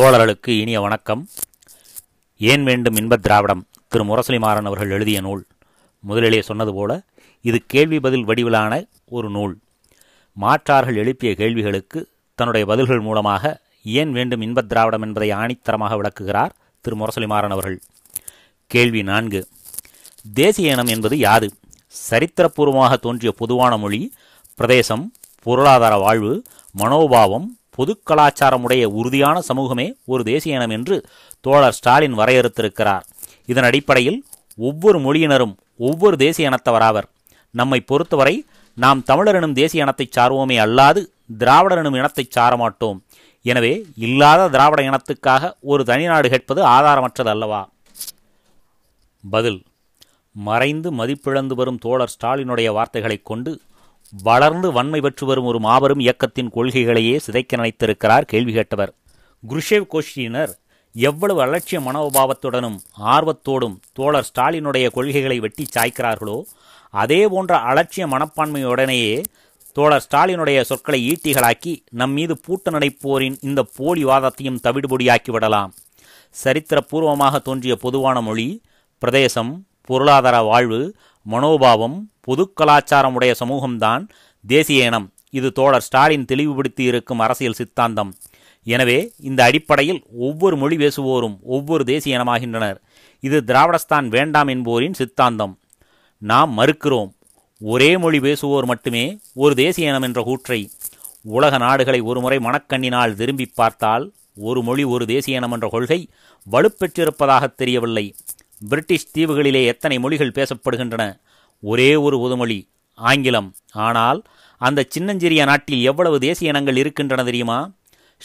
தோழர்களுக்கு இனிய வணக்கம். ஏன் வேண்டும் இன்பத் திராவிடம்? திரு முரசலிமாறன் அவர்கள் எழுதிய நூல். முதலிலே சொன்னது போல இது கேள்வி பதில் வடிவிலான ஒரு நூல். மாற்றார்கள் எழுப்பிய கேள்விகளுக்கு தன்னுடைய பதில்கள் மூலமாக ஏன் வேண்டும் இன்பத் திராவிடம் என்பதை ஆணித்தரமாக விளக்குகிறார் திரு முரசலிமாறன் அவர்கள். கேள்வி நான்கு. தேசிய இனம் என்பது யாது? சரித்திரபூர்வமாக தோன்றிய பொதுவான மொழி பிரதேசம் பொருளாதார வாழ்வு மனோபாவம் பொது கலாச்சாரமுடைய உறுதியான சமூகமே ஒரு தேசிய இனம் என்று தோழர் ஸ்டாலின் வரையறுத்திருக்கிறார். இதன் அடிப்படையில் ஒவ்வொரு மொழியினரும் ஒவ்வொரு தேசிய இனத்தவராவர். நம்மை பொறுத்தவரை நாம் தமிழர் எனும் தேசிய இனத்தைச் சார்வோமே அல்லாது திராவிடர் எனும் இனத்தைச் சார மாட்டோம் எனவே இல்லாத திராவிட இனத்துக்காக ஒரு தனிநாடு கேட்பது ஆதாரமற்றது அல்லவா? பதில். மறைந்து மதிப்பிழந்து வரும் தோழர் ஸ்டாலினுடைய வார்த்தைகளைக் கொண்டு வளர்ந்து வன்மை பெற்று வரும் ஒரு மாபெரும் இயக்கத்தின் கொள்கைகளையே சிதைக்க நினைத்திருக்கிறார் கேள்வி கேட்டவர். குருஷேவ் கோஷ்டியினர் எவ்வளவு அலட்சிய மனோபாவத்துடனும் ஆர்வத்தோடும் தோழர் ஸ்டாலினுடைய கொள்கைகளை வெட்டி சாய்க்கிறார்களோ அதே போன்ற அலட்சிய மனப்பான்மையுடனேயே தோழர் ஸ்டாலினுடைய சொற்களை ஈட்டிகளாக்கி நம் மீது பூட்டு நடைப்போரின் இந்த போலி வாதத்தையும் தவிடுபொடியாக்கி விடலாம். சரித்திரபூர்வமாக தோன்றிய பொதுவான மொழி பிரதேசம் பொருளாதார வாழ்வு மனோபாவம் பொது கலாச்சாரமுடைய சமூகம்தான் தேசிய இனம் இது தோழர் ஸ்டாலின் தெளிவுபடுத்தி இருக்கும் அரசியல் சித்தாந்தம். எனவே இந்த அடிப்படையில் ஒவ்வொரு மொழி பேசுவோரும் ஒவ்வொரு தேசிய இனமாகின்றனர் இது திராவிடஸ்தான் வேண்டாம் என்போரின் சித்தாந்தம். நாம் மறுக்கிறோம் ஒரே மொழி பேசுவோர் மட்டுமே ஒரு தேசிய இனம் என்ற கூற்றை. உலக நாடுகளை ஒருமுறை மனக்கண்ணினால் திரும்பி பார்த்தால் ஒரு மொழி ஒரு தேசிய இனம் என்ற கொள்கை வலுப்பெற்றிருப்பதாக தெரியவில்லை. பிரிட்டிஷ் தீவுகளிலே எத்தனை மொழிகள் பேசப்படுகின்றன? ஒரே ஒரு உதுமொழி ஆங்கிலம். ஆனால் அந்த சின்னஞ்சிறிய நாட்டில் எவ்வளவு தேசிய இனங்கள் இருக்கின்றன தெரியுமா?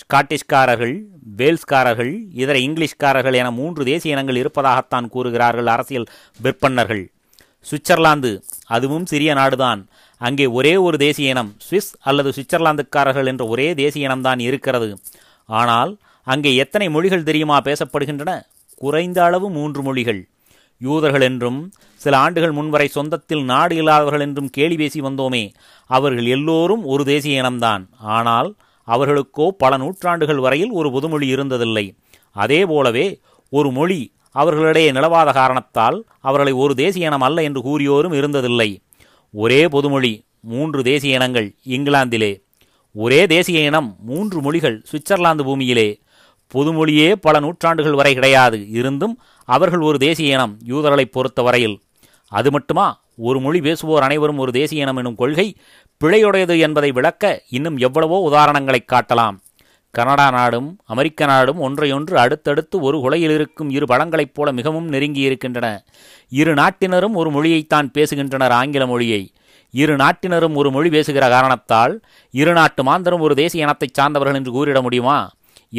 ஸ்காட்டிஷ்காரர்கள் வேல்ஸ்காரர்கள் இதர இங்கிலீஷ்காரர்கள் என மூன்று தேசிய இனங்கள் இருப்பதாகத்தான் கூறுகிறார்கள் அரசியல் விற்பன்னர்கள். சுவிட்சர்லாந்து அதுவும் சிறிய நாடுதான். அங்கே ஒரே ஒரு தேசிய இனம் சுவிஸ் அல்லது சுவிட்சர்லாந்துக்காரர்கள் என்ற ஒரே தேசிய இனம்தான் இருக்கிறது. ஆனால் அங்கே எத்தனை மொழிகள் தெரியுமா பேசப்படுகின்றன? குறைந்த அளவு மூன்று மொழிகள். யூதர்கள் என்றும் சில ஆண்டுகள் முன்வரை சொந்தத்தில் நாடு இல்லாதவர்கள் என்றும் கேலி பேசி வந்தோமே அவர்கள் எல்லோரும் ஒரு தேசிய இனம்தான். ஆனால் அவர்களுக்கோ பல நூற்றாண்டுகள் வரையில் ஒரு பொதுமொழி இருந்ததில்லை. அதே போலவே ஒரு மொழி அவர்களிடையே நிலவாத காரணத்தால் அவர்களை ஒரு தேசிய இனம் அல்ல என்று கூறியோரும் இருந்ததில்லை. ஒரே பொதுமொழி மூன்று தேசிய இனங்கள் இங்கிலாந்திலே. ஒரே தேசிய இனம் மூன்று மொழிகள் சுவிட்சர்லாந்து பூமியிலே. பொதுமொழியே பல நூற்றாண்டுகள் வரை கிடையாது. இருந்தும் அவர்கள் ஒரு தேசிய இனம் யூதர்களைப் பொறுத்தவரையில். அது மட்டுமா? ஒரு மொழி பேசுவோர் அனைவரும் ஒரு தேசிய இனம் எனும் கொள்கை பிழையுடையது என்பதை விளக்க இன்னும் எவ்வளவோ உதாரணங்களை காட்டலாம். கனடா நாடும் அமெரிக்க நாடும் ஒன்றையொன்று அடுத்தடுத்து ஒரு குலையில் இருக்கும் இரு பழங்களைப் போல மிகவும் நெருங்கி இருக்கின்றன. இரு நாட்டினரும் ஒரு மொழியைத்தான் பேசுகின்றனர் ஆங்கில மொழியை. இரு நாட்டினரும் ஒரு மொழி பேசுகிற காரணத்தால் இரு நாட்டு மாந்தரும் ஒரு தேசிய இனத்தைச் சார்ந்தவர்கள் என்று கூறிட முடியுமா?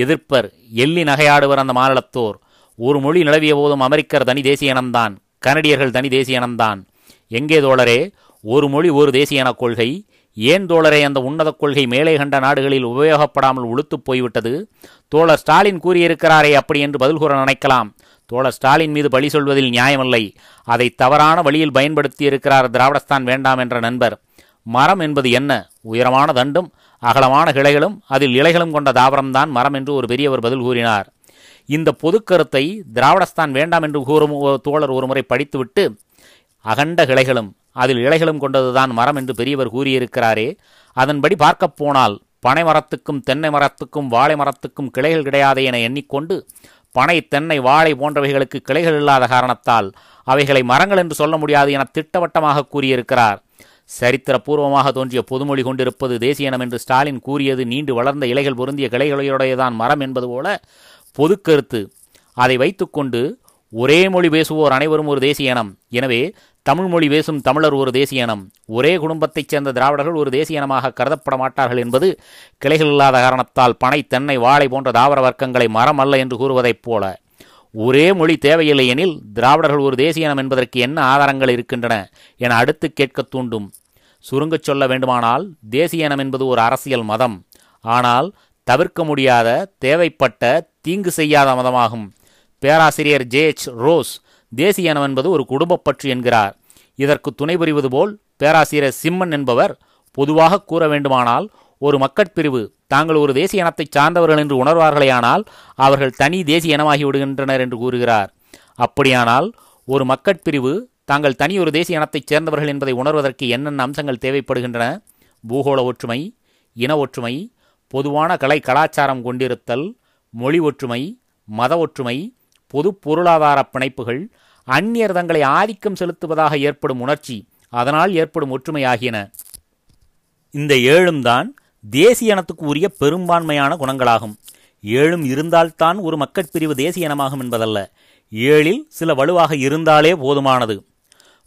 எதிர்ப்பர் எள்ளி நகையாடுவர் அந்த மாநிலத்தோர். ஒரு மொழி நிலவிய போதும் அமெரிக்கர் தனி தேசிய இனம்தான் கனடியர்கள் தனி தேசிய இனம்தான். எங்கே தோழரே ஒரு மொழி ஒரு தேசிய கொள்கை ஏன் தோழரே அந்த உன்னத கொள்கை மேலே கண்ட நாடுகளில் உபயோகப்படாமல் உளுத்துப் போய்விட்டது? தோழர் ஸ்டாலின் கூறியிருக்கிறாரே அப்படி என்று பதில் கூற நினைக்கலாம். தோழர் ஸ்டாலின் மீது பழி சொல்வதில் நியாயமில்லை. அதை தவறான வழியில் பயன்படுத்தி இருக்கிறார் திராவிடஸ்தான் வேண்டாம் என்ற நண்பர். மரம் என்பது என்ன? உயரமான தண்டும் அகலமான கிளைகளும் அதில் இலைகளும் கொண்ட தாவரம்தான் மரம் என்று ஒரு பெரியவர் பதில் கூறினார். இந்த பொது கருத்தை திராவிடஸ்தான் வேண்டாம் என்று கூறும் தோழர் ஒருமுறை படித்துவிட்டு அகண்ட கிளைகளும் அதில் இலைகளும் கொண்டதுதான் மரம் என்று பெரியவர் கூறியிருக்கிறாரே அதன்படி பார்க்கப் போனால் பனை மரத்துக்கும் தென்னை மரத்துக்கும் வாழை மரத்துக்கும் கிளைகள் கிடையாது என எண்ணிக்கொண்டு பனை தென்னை வாழை போன்றவைகளுக்கு கிளைகள் இல்லாத காரணத்தால் அவைகளை மரங்கள் என்று சொல்ல முடியாது என திட்டவட்டமாக கூறியிருக்கிறார். சரித்திரபூர்வமாக தோன்றிய பொதுமொழி கொண்டிருப்பது தேசியனம் என்று ஸ்டாலின் கூறியது நீண்டு வளர்ந்த இலைகள் பொருந்திய கிளைகளுடையதான் மரம் என்பது போல பொது கருத்து. அதை வைத்துக்கொண்டு ஒரே மொழி பேசுவோர் அனைவரும் ஒரு தேசிய இனம் எனவே தமிழ் மொழி பேசும் தமிழர் ஒரு தேசிய இனம் ஒரே குடும்பத்தைச் சேர்ந்த திராவிடர்கள் ஒரு தேசிய இனமாக கருதப்பட மாட்டார்கள் என்பது கிளைகள் இல்லாத காரணத்தால் பனை தென்னை வாழை போன்ற தாவர வர்க்கங்களை மரம் அல்ல என்று கூறுவதைப் போல. ஒரே மொழி தேவையில்லை எனில் திராவிடர்கள் ஒரு தேசிய இனம் என்பதற்கு என்ன ஆதாரங்கள் இருக்கின்றன என அடுத்து கேட்க தூண்டும். சுருங்கச் சொல்ல வேண்டுமானால் தேசிய இனம் என்பது ஒரு அரசியல் மதம். ஆனால் தவிர்க்க முடியாத தேவைப்பட்ட தீங்கு செய்யாத மதமாகும். பேராசிரியர் ஜே எச் ரோஸ் தேசிய இனம் என்பது ஒரு குடும்பப் பற்று என்கிறார். இதற்கு துணை புரிவது போல் பேராசிரியர் சிம்மன் என்பவர் பொதுவாக கூற வேண்டுமானால் ஒரு மக்கட்பிரிவு தாங்கள் ஒரு தேசிய இனத்தைச் சார்ந்தவர்கள் என்று உணர்வார்களேயானால் அவர்கள் தனி தேசிய இனமாகி விடுகின்றனர் என்று கூறுகிறார். அப்படியானால் ஒரு மக்கட்பிரிவு தாங்கள் தனி ஒரு தேசிய இனத்தைச் சேர்ந்தவர்கள் என்பதை உணர்வதற்கு என்னென்ன அம்சங்கள் தேவைப்படுகின்றன? பூகோள ஒற்றுமை இன ஒற்றுமை பொதுவான கலை கலாச்சாரம் கொண்டிருத்தல் மொழி ஒற்றுமை மத ஒற்றுமை பொது பொருளாதார பிணைப்புகள் அந்நியர் தங்களை ஆதிக்கம் செலுத்துவதாக ஏற்படும் உணர்ச்சி அதனால் ஏற்படும் ஒற்றுமை ஆகியன. இந்த ஏழும் தான் தேசிய இனத்துக்கு உரிய பெரும்பான்மையான குணங்களாகும். ஏழும் இருந்தால்தான் ஒரு மக்கட்பிரிவு தேசிய இனமாகும் என்பதல்ல. ஏழில் சில வலுவாக இருந்தாலே போதுமானது.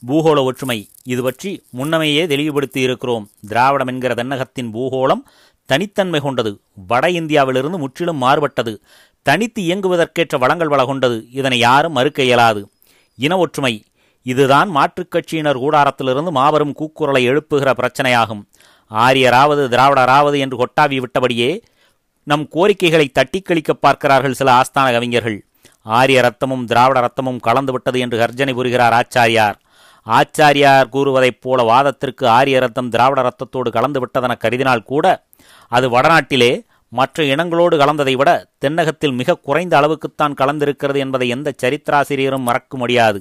பூகோள ஒற்றுமை. இது பற்றி முன்னமையே தெளிவுபடுத்தி இருக்கிறோம் திராவிடம் என்கிற தென்னகத்தின் பூகோளம் தனித்தன்மை கொண்டது. வட இந்தியாவிலிருந்து முற்றிலும் மாறுபட்டது. தனித்து இயங்குவதற்கேற்ற வளங்கள் வள கொண்டது. இதனை யாரும் மறுக்க இயலாது. இன ஒற்றுமை. இதுதான் மாற்றுக் கட்சியினர் கூடாரத்திலிருந்து மாபெரும் கூக்குரலை எழுப்புகிற பிரச்சனையாகும். ஆரியராவது திராவிடராவது என்று கொட்டாவி விட்டபடியே நம் கோரிக்கைகளை தட்டிக்கழிக்க பார்க்கிறார்கள் சில ஆஸ்தான கவிஞர்கள். ஆரிய ரத்தமும் திராவிட ரத்தமும் கலந்து விட்டது என்று கர்ஜனை புரிகிறார் ஆச்சாரியார். ஆச்சாரியார் கூறுவதைப் போல வாதத்திற்கு ஆரிய ரத்தம் திராவிட ரத்தத்தோடு கலந்து விட்டதென கருதினால் கூட அது வடநாட்டிலே மற்ற இனங்களோடு கலந்ததை விட தென்னகத்தில் மிக குறைந்த அளவுக்குத்தான் கலந்திருக்கிறது என்பதை எந்த சரித்திராசிரியரும் மறக்க முடியாது.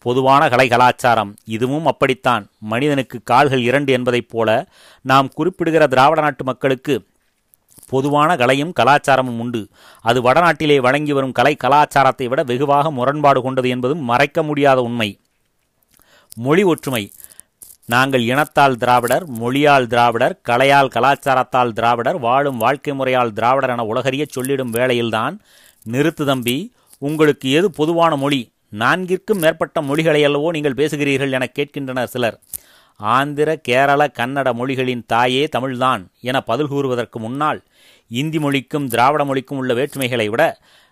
பொதுவான கலை கலாச்சாரம் இதுவும் அப்படித்தான். மனிதனுக்கு கால்கள் இரண்டு என்பதைப் போல நாம் குறிப்பிடுகிற திராவிட நாட்டு மக்களுக்கு பொதுவான கலையும் கலாச்சாரமும் உண்டு. அது வடநாட்டிலே வழங்கி வரும் கலை கலாச்சாரத்தை விட வெகுவாக முரண்பாடு கொண்டது என்பதும் மறைக்க முடியாத உண்மை. மொழி ஒற்றுமை. நாங்கள் இனத்தால் திராவிடர் மொழியால் திராவிடர் கலையால் கலாச்சாரத்தால் திராவிடர் வாழும் வாழ்க்கை முறையால் திராவிடர் என உலகறிய சொல்லிடும் வேளையில்தான் நிறுத்து தம்பி உங்களுக்கு எது பொதுவான மொழி? நான்கிற்கும் மேற்பட்ட மொழிகளை அல்லவோ நீங்கள் பேசுகிறீர்கள் என கேட்கின்றனர் சிலர். ஆந்திர கேரள கன்னட மொழிகளின் தாயே தமிழ்தான் என பதில் கூறுவதற்கு முன்னால் இந்தி மொழிக்கும் திராவிட மொழிக்கும் உள்ள வேற்றுமைகளை விட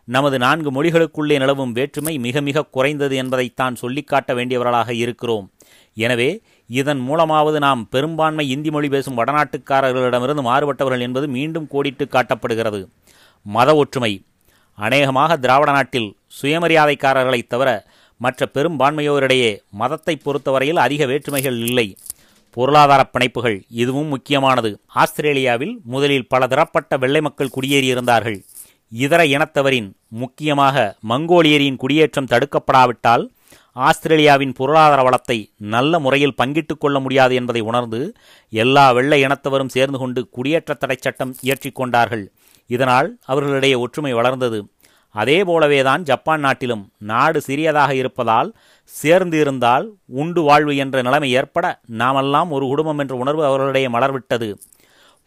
நமது நான்கு மொழிகளுக்குள்ளே நிலவும் வேற்றுமை மிக மிக குறைந்தது என்பதைத்தான் சொல்லிக்காட்ட வேண்டியவர்களாக இருக்கிறோம். எனவே இதன் மூலமாவது நாம் பெரும்பான்மை இந்தி மொழி பேசும் வடநாட்டுக்காரர்களிடமிருந்து மாறுபட்டவர்கள் என்பது மீண்டும் கோடிட்டு காட்டப்படுகிறது. மத ஒற்றுமை. அநேகமாக திராவிட நாட்டில் சுயமரியாதைக்காரர்களைத் தவிர மற்ற பெரும்பான்மையோரிடையே மதத்தை பொறுத்தவரையில் அதிக வேற்றுமைகள் இல்லை. பொருளாதார பிணைப்புகள் இதுவும் முக்கியமானது. ஆஸ்திரேலியாவில் முதலில் பல தரப்பட்ட வெள்ளை மக்கள் குடியேறியிருந்தார்கள். இதர இனத்தவரின் முக்கியமாக மங்கோலியரின் குடியேற்றம் தடுக்கப்படாவிட்டால் ஆஸ்திரேலியாவின் பொருளாதார வளத்தை நல்ல முறையில் பங்கிட்டுக் கொள்ள முடியாது என்பதை உணர்ந்து எல்லா வெள்ளை இனத்தவரும் சேர்ந்து கொண்டு குடியேற்ற தடை சட்டம் இயற்றிக் கொண்டார்கள். இதனால் அவர்களிடையே ஒற்றுமை வளர்ந்தது. அதே போலவேதான் ஜப்பான் நாட்டிலும் நாடு சிறியதாக இருப்பதால் சேர்ந்து இருந்தால் உண்டு வாழ்வு என்ற நிலைமை ஏற்பட நாமெல்லாம் ஒரு குடும்பம் என்ற உணர்வு அவர்களிடையே மலர்விட்டது.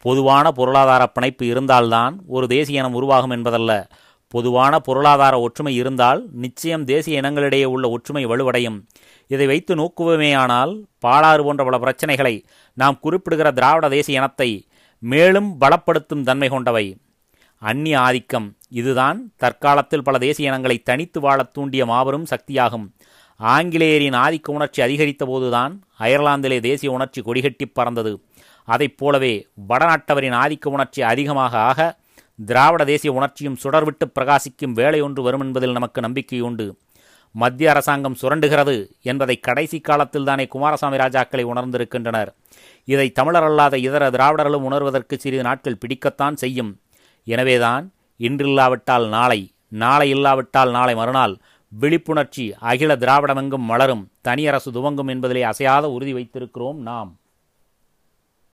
பொதுவான பொருளாதார பிணைப்பு இருந்தால்தான் ஒரு தேசிய இனம் உருவாகும் என்பதல்ல. பொதுவான பொருளாதார ஒற்றுமை இருந்தால் நிச்சயம் தேசிய இனங்களிடையே உள்ள ஒற்றுமை வலுவடையும். இதை வைத்து நோக்குவோமேயானால் பாலாறு போன்ற பல பிரச்சனைகளை நாம் குறிப்பிடுகிற திராவிட தேசிய இனத்தை மேலும் பலப்படுத்தும் தன்மை கொண்டவை. அந்நிய ஆதிக்கம் இதுதான் தற்காலத்தில் பல தேசிய இனங்களை தனித்து வாழத் தூண்டிய மாபெரும் சக்தியாகும். ஆங்கிலேயரின் ஆதிக்க உணர்ச்சி அதிகரித்த போதுதான் அயர்லாந்திலே தேசிய உணர்ச்சி கொடிகட்டி பறந்தது. அதைப் போலவே வடநாட்டவரின் ஆதிக்க உணர்ச்சி அதிகமாக ஆக திராவிட தேசிய உணர்ச்சியும் சுடர்விட்டு பிரகாசிக்கும் வேலையொன்று வரும் என்பதில் நமக்கு நம்பிக்கை உண்டு. மத்திய அரசாங்கம் சுரண்டுகிறது என்பதை கடைசி காலத்தில் தானே குமாரசாமி ராஜாக்களை உணர்ந்திருக்கின்றனர். இதை தமிழர் அல்லாத இதர திராவிடர்களும் உணர்வதற்கு சிறிது நாட்கள் பிடிக்கத்தான் செய்யும். எனவேதான் இன்றில்லாவிட்டால் நாளை நாளை இல்லாவிட்டால் நாளை மறுநாள் விழிப்புணர்ச்சி அகில திராவிடமெங்கும் மலரும் தனியரசு துவங்கும் என்பதிலே அசையாத உறுதி வைத்திருக்கிறோம் நாம்.